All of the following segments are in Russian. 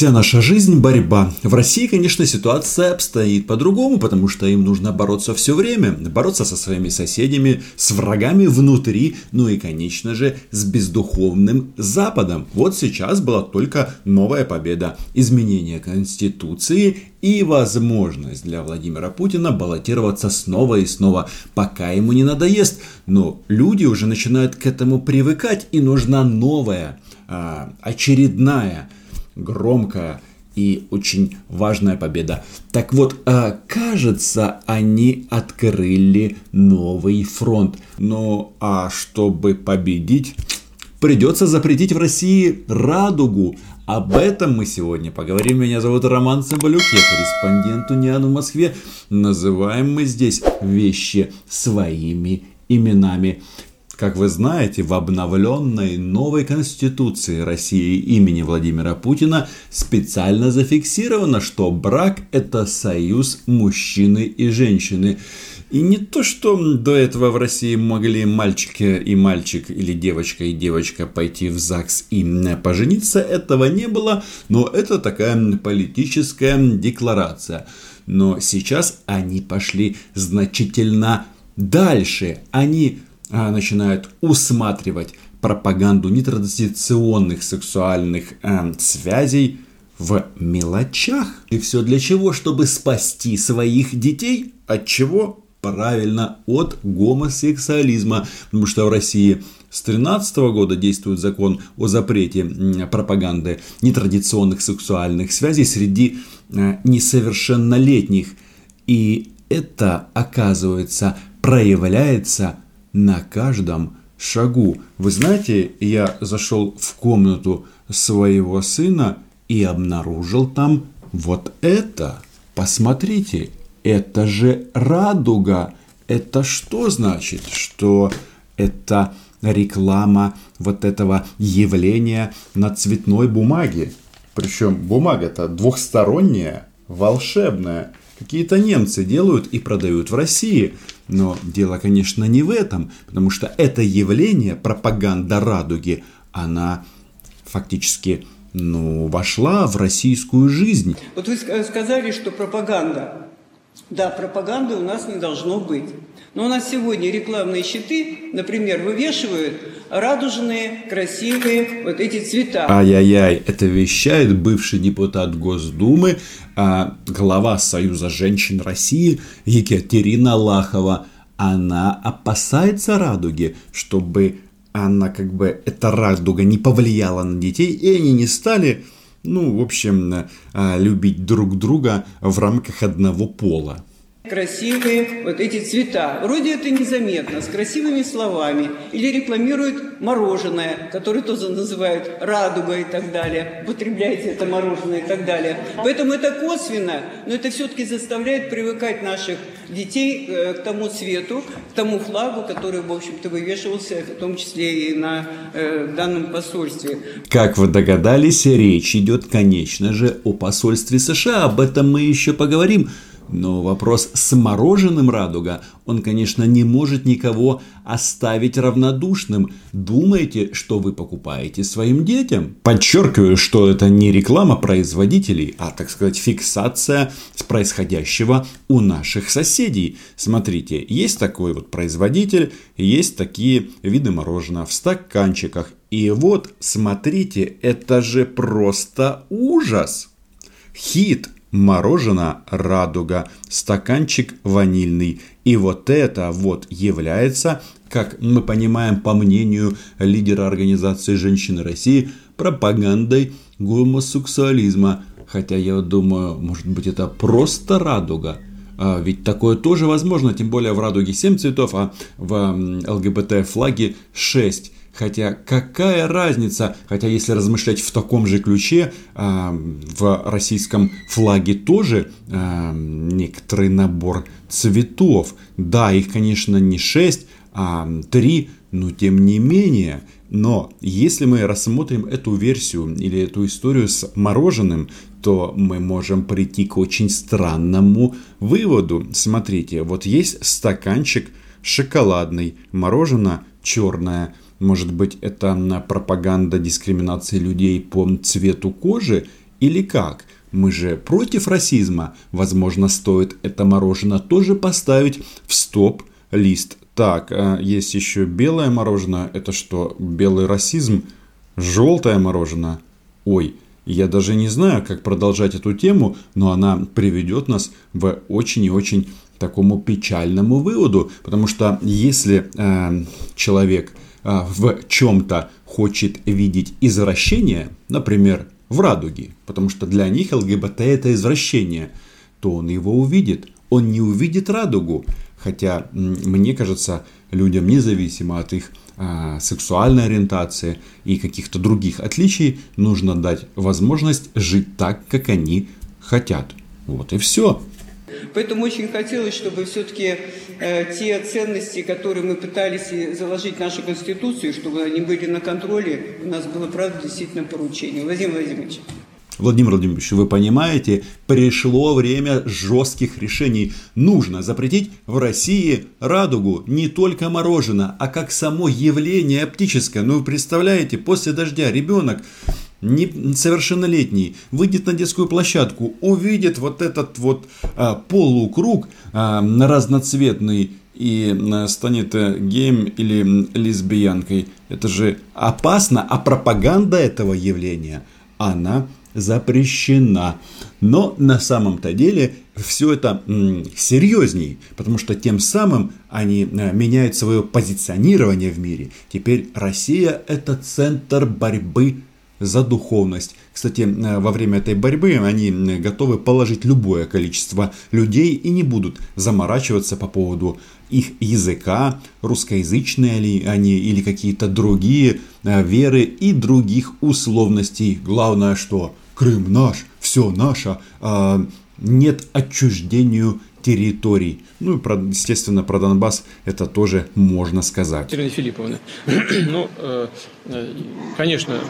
Вся наша жизнь – борьба. В России, конечно, ситуация обстоит по-другому, потому что им нужно бороться все время. Бороться со своими соседями, с врагами внутри, ну и, конечно же, с бездуховным Западом. Вот сейчас была только новая победа. Изменение Конституции и возможность для Владимира Путина баллотироваться снова и снова, пока ему не надоест. Но люди уже начинают к этому привыкать, и нужна новая, а, очередная – громкая и очень важная победа. Так вот, а, кажется, они открыли новый фронт. Ну а чтобы победить, придется запретить в России радугу. Об этом мы сегодня поговорим. Меня зовут Роман Цымбалюк, я корреспондент Униан в Москве. Называем мы здесь вещи своими именами. Как вы знаете, в обновленной новой Конституции России имени Владимира Путина специально зафиксировано, что брак – это союз мужчины и женщины. И не то, что до этого в России могли мальчики и мальчик, или девочка и девочка пойти в ЗАГС и пожениться, этого не было, но это такая политическая декларация. Но сейчас они пошли значительно дальше. Они начинают усматривать пропаганду нетрадиционных сексуальных э, связей в мелочах. И все для чего? Чтобы спасти своих детей. От чего? Правильно, от гомосексуализма. Потому что в России с 2013 года действует закон о запрете пропаганды нетрадиционных сексуальных связей среди э, несовершеннолетних. И это, оказывается, проявляется на каждом шагу. Вы знаете, я зашел в комнату своего сына и обнаружил там вот это. Посмотрите, это же радуга. Это что значит? Что это реклама вот этого явления на цветной бумаге. Причем бумага-то двухсторонняя, волшебная. Какие-то немцы делают и продают в России. Но дело, конечно, не в этом, потому что это явление, пропаганда радуги, она фактически ну, вошла в российскую жизнь. Вот вы сказали, что пропаганда. Да, пропаганды у нас не должно быть. Но у нас сегодня рекламные щиты, например, вывешивают радужные, красивые вот эти цвета. Ай-яй-яй, это вещает бывший депутат Госдумы, а, глава Союза женщин России Екатерина Лахова. Она опасается радуги, чтобы она как бы, эта радуга не повлияла на детей, и они не стали, ну, в общем, а, любить друг друга в рамках одного пола красивые вот эти цвета. Вроде это незаметно, с красивыми словами. Или рекламируют мороженое, которое тоже называют радуга и так далее. Употребляйте это мороженое и так далее. Поэтому это косвенно, но это все-таки заставляет привыкать наших детей э, к тому цвету, к тому флагу, который, в общем-то, вывешивался, в том числе и на э, данном посольстве. Как вы догадались, речь идет, конечно же, о посольстве США. Об этом мы еще поговорим. Но вопрос с мороженым радуга, он, конечно, не может никого оставить равнодушным. Думаете, что вы покупаете своим детям? Подчеркиваю, что это не реклама производителей, а, так сказать, фиксация с происходящего у наших соседей. Смотрите, есть такой вот производитель, есть такие виды мороженого в стаканчиках. И вот, смотрите, это же просто ужас. Хит мороженое радуга, стаканчик ванильный. И вот это вот является, как мы понимаем по мнению лидера организации «Женщины России», пропагандой гомосексуализма. Хотя я думаю, может быть это просто радуга. А ведь такое тоже возможно, тем более в радуге 7 цветов, а в ЛГБТ флаге 6. Хотя какая разница, хотя если размышлять в таком же ключе, э, в российском флаге тоже э, некоторый набор цветов. Да, их, конечно, не 6, а 3, но тем не менее. Но если мы рассмотрим эту версию или эту историю с мороженым, то мы можем прийти к очень странному выводу. Смотрите, вот есть стаканчик шоколадный, мороженое черное – может быть, это пропаганда дискриминации людей по цвету кожи? Или как? Мы же против расизма. Возможно, стоит это мороженое тоже поставить в стоп-лист. Так, а есть еще белое мороженое. Это что, белый расизм? Желтое мороженое? Ой, я даже не знаю, как продолжать эту тему, но она приведет нас в очень и очень такому печальному выводу, потому что если э, человек в чем-то хочет видеть извращение, например, в радуге, потому что для них ЛГБТ это извращение, то он его увидит. Он не увидит радугу. Хотя, мне кажется, людям, независимо от их а, сексуальной ориентации и каких-то других отличий, нужно дать возможность жить так, как они хотят. Вот и все. Поэтому очень хотелось, чтобы все-таки э, те ценности, которые мы пытались заложить в нашу Конституцию, чтобы они были на контроле, у нас было, правда, действительно поручение. Владимир Владимирович. Владимир Владимирович, вы понимаете, пришло время жестких решений. Нужно запретить в России радугу, не только мороженое, а как само явление оптическое. Ну, вы представляете, после дождя ребенок несовершеннолетний выйдет на детскую площадку, увидит вот этот вот а, полукруг а, разноцветный и а, станет а, геем или лесбиянкой. Это же опасно, а пропаганда этого явления, она запрещена. Но на самом-то деле все это серьезней, потому что тем самым они а, меняют свое позиционирование в мире. Теперь Россия это центр борьбы за духовность. Кстати, э, во время этой борьбы они готовы положить любое количество людей и не будут заморачиваться по поводу их языка, русскоязычные ли они или какие-то другие э, веры и других условностей. Главное, что Крым наш, все наше, а нет отчуждению территорий. Ну и, естественно, про Донбасс это тоже можно сказать. Ирина Филипповна, ну, э, конечно,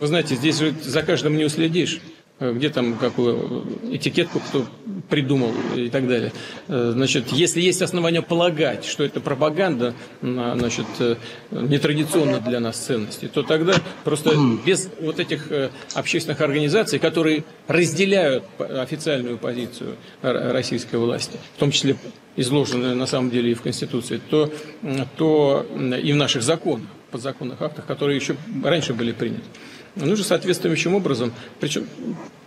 вы знаете, здесь же за каждым не уследишь. Где там какую этикетку кто придумал и так далее. Э, значит, если есть основания полагать, что это пропаганда, значит, э, нетрадиционно для нас ценности, то тогда просто без вот этих э, общественных организаций, которые разделяют официальную позицию российской власти, в том числе изложенную на самом деле и в Конституции, то, то и в наших законах, подзаконных актах, которые еще раньше были приняты нужно соответствующим образом, причем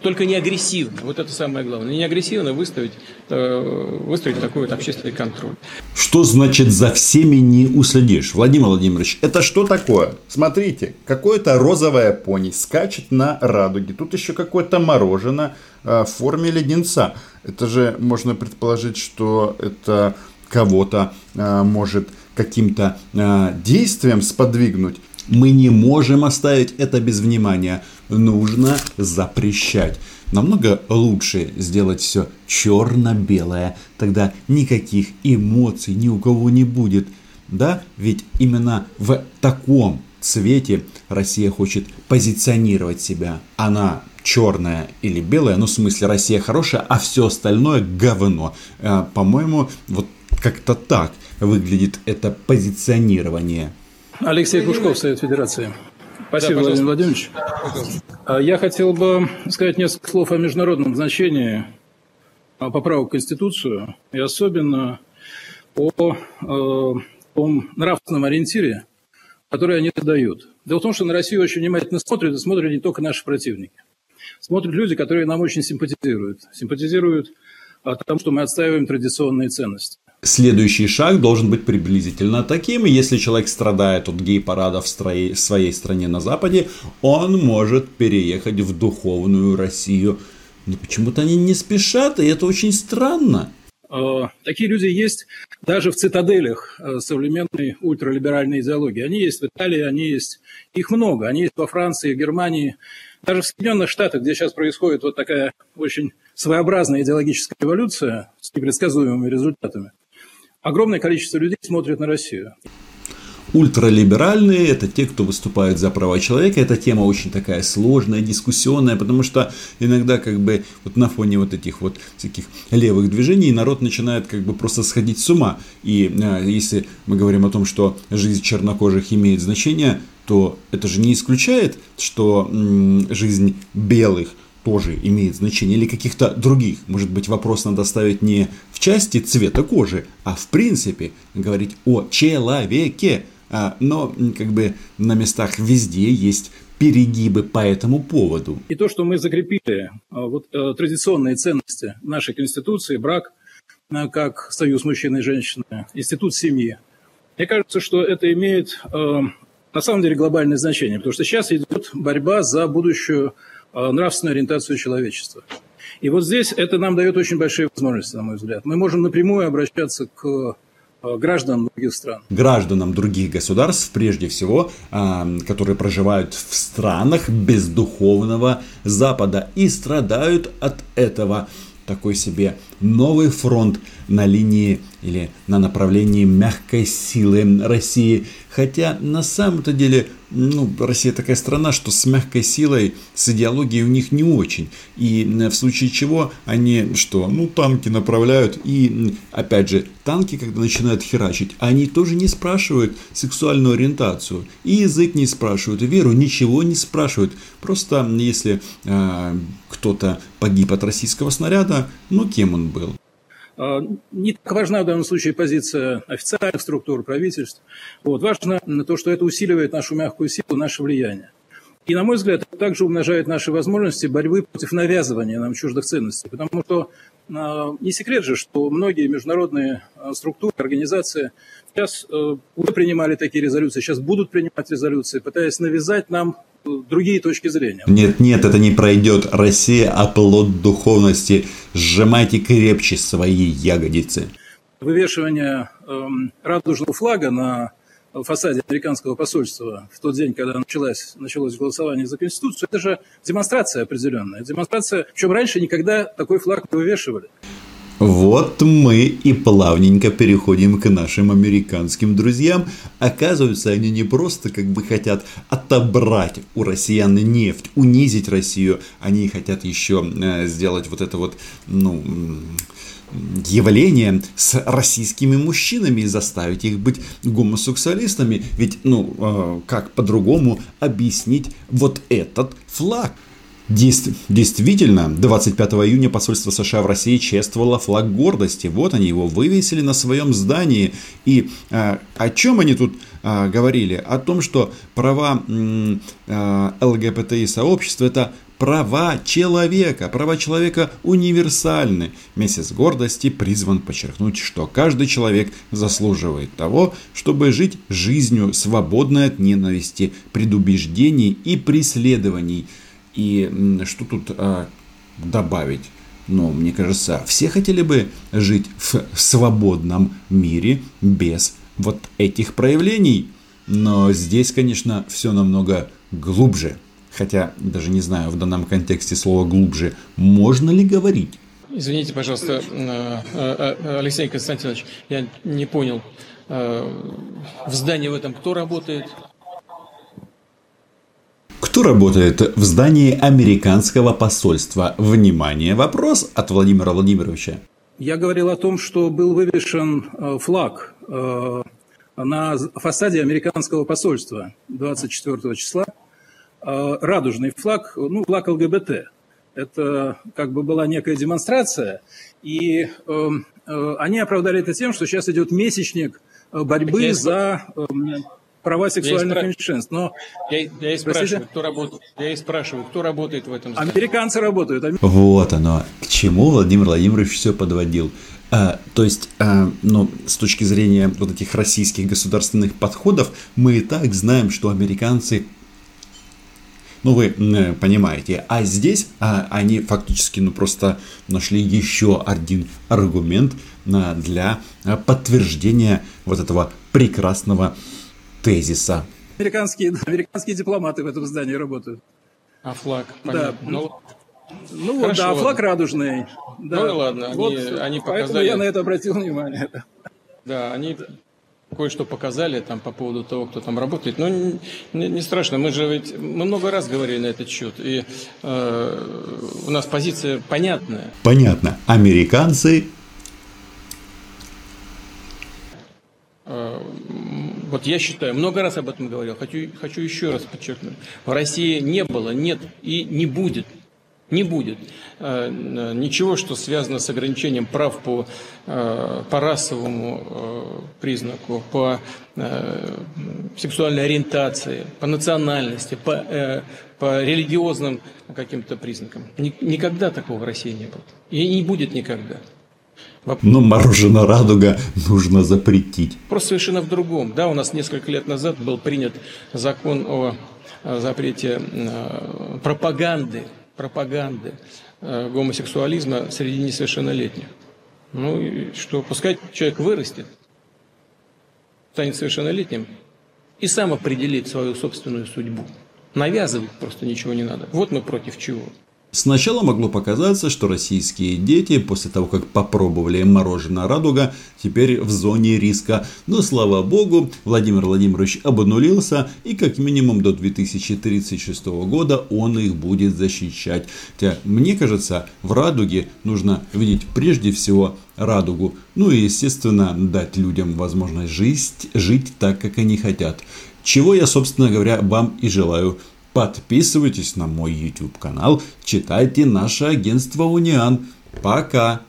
только не агрессивно, вот это самое главное, не агрессивно выставить, э, выставить такой вот общественный контроль. Что значит за всеми не уследишь? Владимир Владимирович, это что такое? Смотрите, какое-то розовое пони скачет на радуге, тут еще какое-то мороженое э, в форме леденца. Это же можно предположить, что это кого-то э, может каким-то действием сподвигнуть. Мы не можем оставить это без внимания. Нужно запрещать. Намного лучше сделать все черно-белое. Тогда никаких эмоций ни у кого не будет. Да, ведь именно в таком цвете Россия хочет позиционировать себя. Она черная или белая, ну в смысле Россия хорошая, а все остальное говно. А, по-моему, вот как-то так выглядит это позиционирование. Алексей Кушков, Совет Федерации. Спасибо, да, Владимир Владимирович. А я хотел бы сказать несколько слов о международном значении а, поправок в Конституцию и особенно о, э, том нравственном ориентире, который они дают. Дело в том, что на Россию очень внимательно смотрят, и смотрят не только наши противники. Смотрят люди, которые нам очень симпатизируют. Симпатизируют о том, что мы отстаиваем традиционные ценности следующий шаг должен быть приблизительно таким. Если человек страдает от гей-парада в своей стране на Западе, он может переехать в духовную Россию. Но почему-то они не спешат, и это очень странно. А, такие люди есть даже в цитаделях э, современной ультралиберальной идеологии. Они есть в Италии, они есть, их много, они есть во Франции, в Германии, даже в Соединенных Штатах, где сейчас происходит вот такая очень своеобразная идеологическая эволюция с непредсказуемыми результатами огромное количество людей смотрит на Россию. Ультралиберальные – это те, кто выступает за права человека. Эта тема очень такая сложная, дискуссионная, потому что иногда как бы вот на фоне вот этих вот всяких левых движений народ начинает как бы просто сходить с ума. И а, если мы говорим о том, что жизнь чернокожих имеет значение, то это же не исключает, что жизнь белых тоже имеет значение, или каких-то других. Может быть, вопрос надо ставить не в части цвета кожи, а в принципе говорить о человеке. А, но как бы на местах везде есть перегибы по этому поводу. И то, что мы закрепили а, вот, э, традиционные ценности нашей Конституции, брак э, как союз мужчины и женщины, институт семьи, мне кажется, что это имеет э, на самом деле глобальное значение, потому что сейчас идет борьба за будущую нравственную ориентацию человечества. И вот здесь это нам дает очень большие возможности, на мой взгляд. Мы можем напрямую обращаться к э, гражданам других стран. Гражданам других государств, прежде всего, э, которые проживают в странах бездуховного Запада и страдают от этого такой себе новый фронт на линии или на направлении мягкой силы России. Хотя на самом-то деле ну, Россия такая страна, что с мягкой силой, с идеологией у них не очень. И в случае чего они что? Ну, танки направляют. И, опять же, танки, когда начинают херачить, они тоже не спрашивают сексуальную ориентацию. И язык не спрашивают, и веру ничего не спрашивают. Просто если э, кто-то погиб от российского снаряда, ну, кем он был? А, не так важна в данном случае позиция официальных структур, правительств. Вот. Важно то, что это усиливает нашу мягкую силу, наше влияние. И, на мой взгляд, это также умножает наши возможности борьбы против навязывания нам чуждых ценностей. Потому что не секрет же, что многие международные э, структуры, организации сейчас э, уже принимали такие резолюции, сейчас будут принимать резолюции, пытаясь навязать нам другие точки зрения. Нет, нет, это не пройдет. Россия – оплот духовности. Сжимайте крепче свои ягодицы. Вывешивание эм, радужного флага на фасаде американского посольства в тот день, когда началось, началось голосование за Конституцию, это же демонстрация определенная. Демонстрация, причем раньше никогда такой флаг не вывешивали. Вот мы и плавненько переходим к нашим американским друзьям. Оказывается, они не просто как бы хотят отобрать у россиян нефть, унизить Россию, они хотят еще э, сделать вот это вот, ну, явление с российскими мужчинами и заставить их быть гомосексуалистами. Ведь, ну, э, как по-другому объяснить вот этот флаг? Действительно, 25 июня посольство США в России чествовало флаг гордости. Вот они его вывесили на своем здании. И э, о чем они тут э, говорили? О том, что права э, ЛГБТИ сообщества это права человека. Права человека универсальны. Месяц гордости призван подчеркнуть, что каждый человек заслуживает того, чтобы жить жизнью, свободной от ненависти, предубеждений и преследований – и что тут а, добавить? Но мне кажется, все хотели бы жить в свободном мире без вот этих проявлений. Но здесь, конечно, все намного глубже. Хотя даже не знаю в данном контексте слова глубже можно ли говорить. Извините, пожалуйста, э, э, э, Алексей Константинович, я не понял. В здании в этом кто работает? Кто работает в здании американского посольства? Внимание, вопрос от Владимира Владимировича. Я говорил о том, что был вывешен э, флаг э, на фасаде американского посольства 24 числа. Э, радужный флаг, ну, флаг ЛГБТ. Это как бы была некая демонстрация, и они оправдали это тем, что сейчас идет месячник борьбы за права сексуальных я меньшинств. Но, я, я и спрашиваю, кто работает, я и спрашиваю, кто работает в этом здании? Американцы работают. Вот оно. К чему Владимир Владимирович все подводил. А, то есть, а, ну, с точки зрения вот этих российских государственных подходов, мы и так знаем, что американцы ну, вы э, понимаете. А здесь а, они фактически, ну, просто нашли еще один аргумент а, для а, подтверждения вот этого прекрасного тезиса. Американские, американские дипломаты в этом здании работают. А флаг? Понятно. Да. Ну, ну Хорошо, да, флаг радужный. Да. Ну ладно, они, вот, они показали... Поэтому я на это обратил внимание. Да, они кое-что показали там по поводу того, кто там работает. Но не, не страшно, мы же ведь мы много раз говорили на этот счет, и э, у нас позиция понятная. Понятно. Американцы вот я считаю, много раз об этом говорил, хочу, хочу еще раз подчеркнуть. В России не было, нет и не будет Не будет. Э, ничего, что связано с ограничением прав по, э, по расовому э, признаку, по сексуальной ориентации, по национальности, по, по религиозным каким-то признакам. Никогда такого в России не было. И не будет никогда. Но мороженое радуга нужно запретить. Просто совершенно в другом. Да, у нас несколько лет назад был принят закон о запрете пропаганды пропаганды э, гомосексуализма среди несовершеннолетних. Ну и что, пускай человек вырастет, станет совершеннолетним и сам определит свою собственную судьбу. Навязывать просто ничего не надо. Вот мы против чего. Сначала могло показаться, что российские дети, после того, как попробовали мороженое «Радуга», теперь в зоне риска. Но, слава богу, Владимир Владимирович обнулился, и как минимум до 2036 года он их будет защищать. Хотя, мне кажется, в «Радуге» нужно видеть прежде всего радугу. Ну и, естественно, дать людям возможность жить, жить так, как они хотят. Чего я, собственно говоря, вам и желаю. Подписывайтесь на мой YouTube канал, читайте наше агентство Униан. Пока!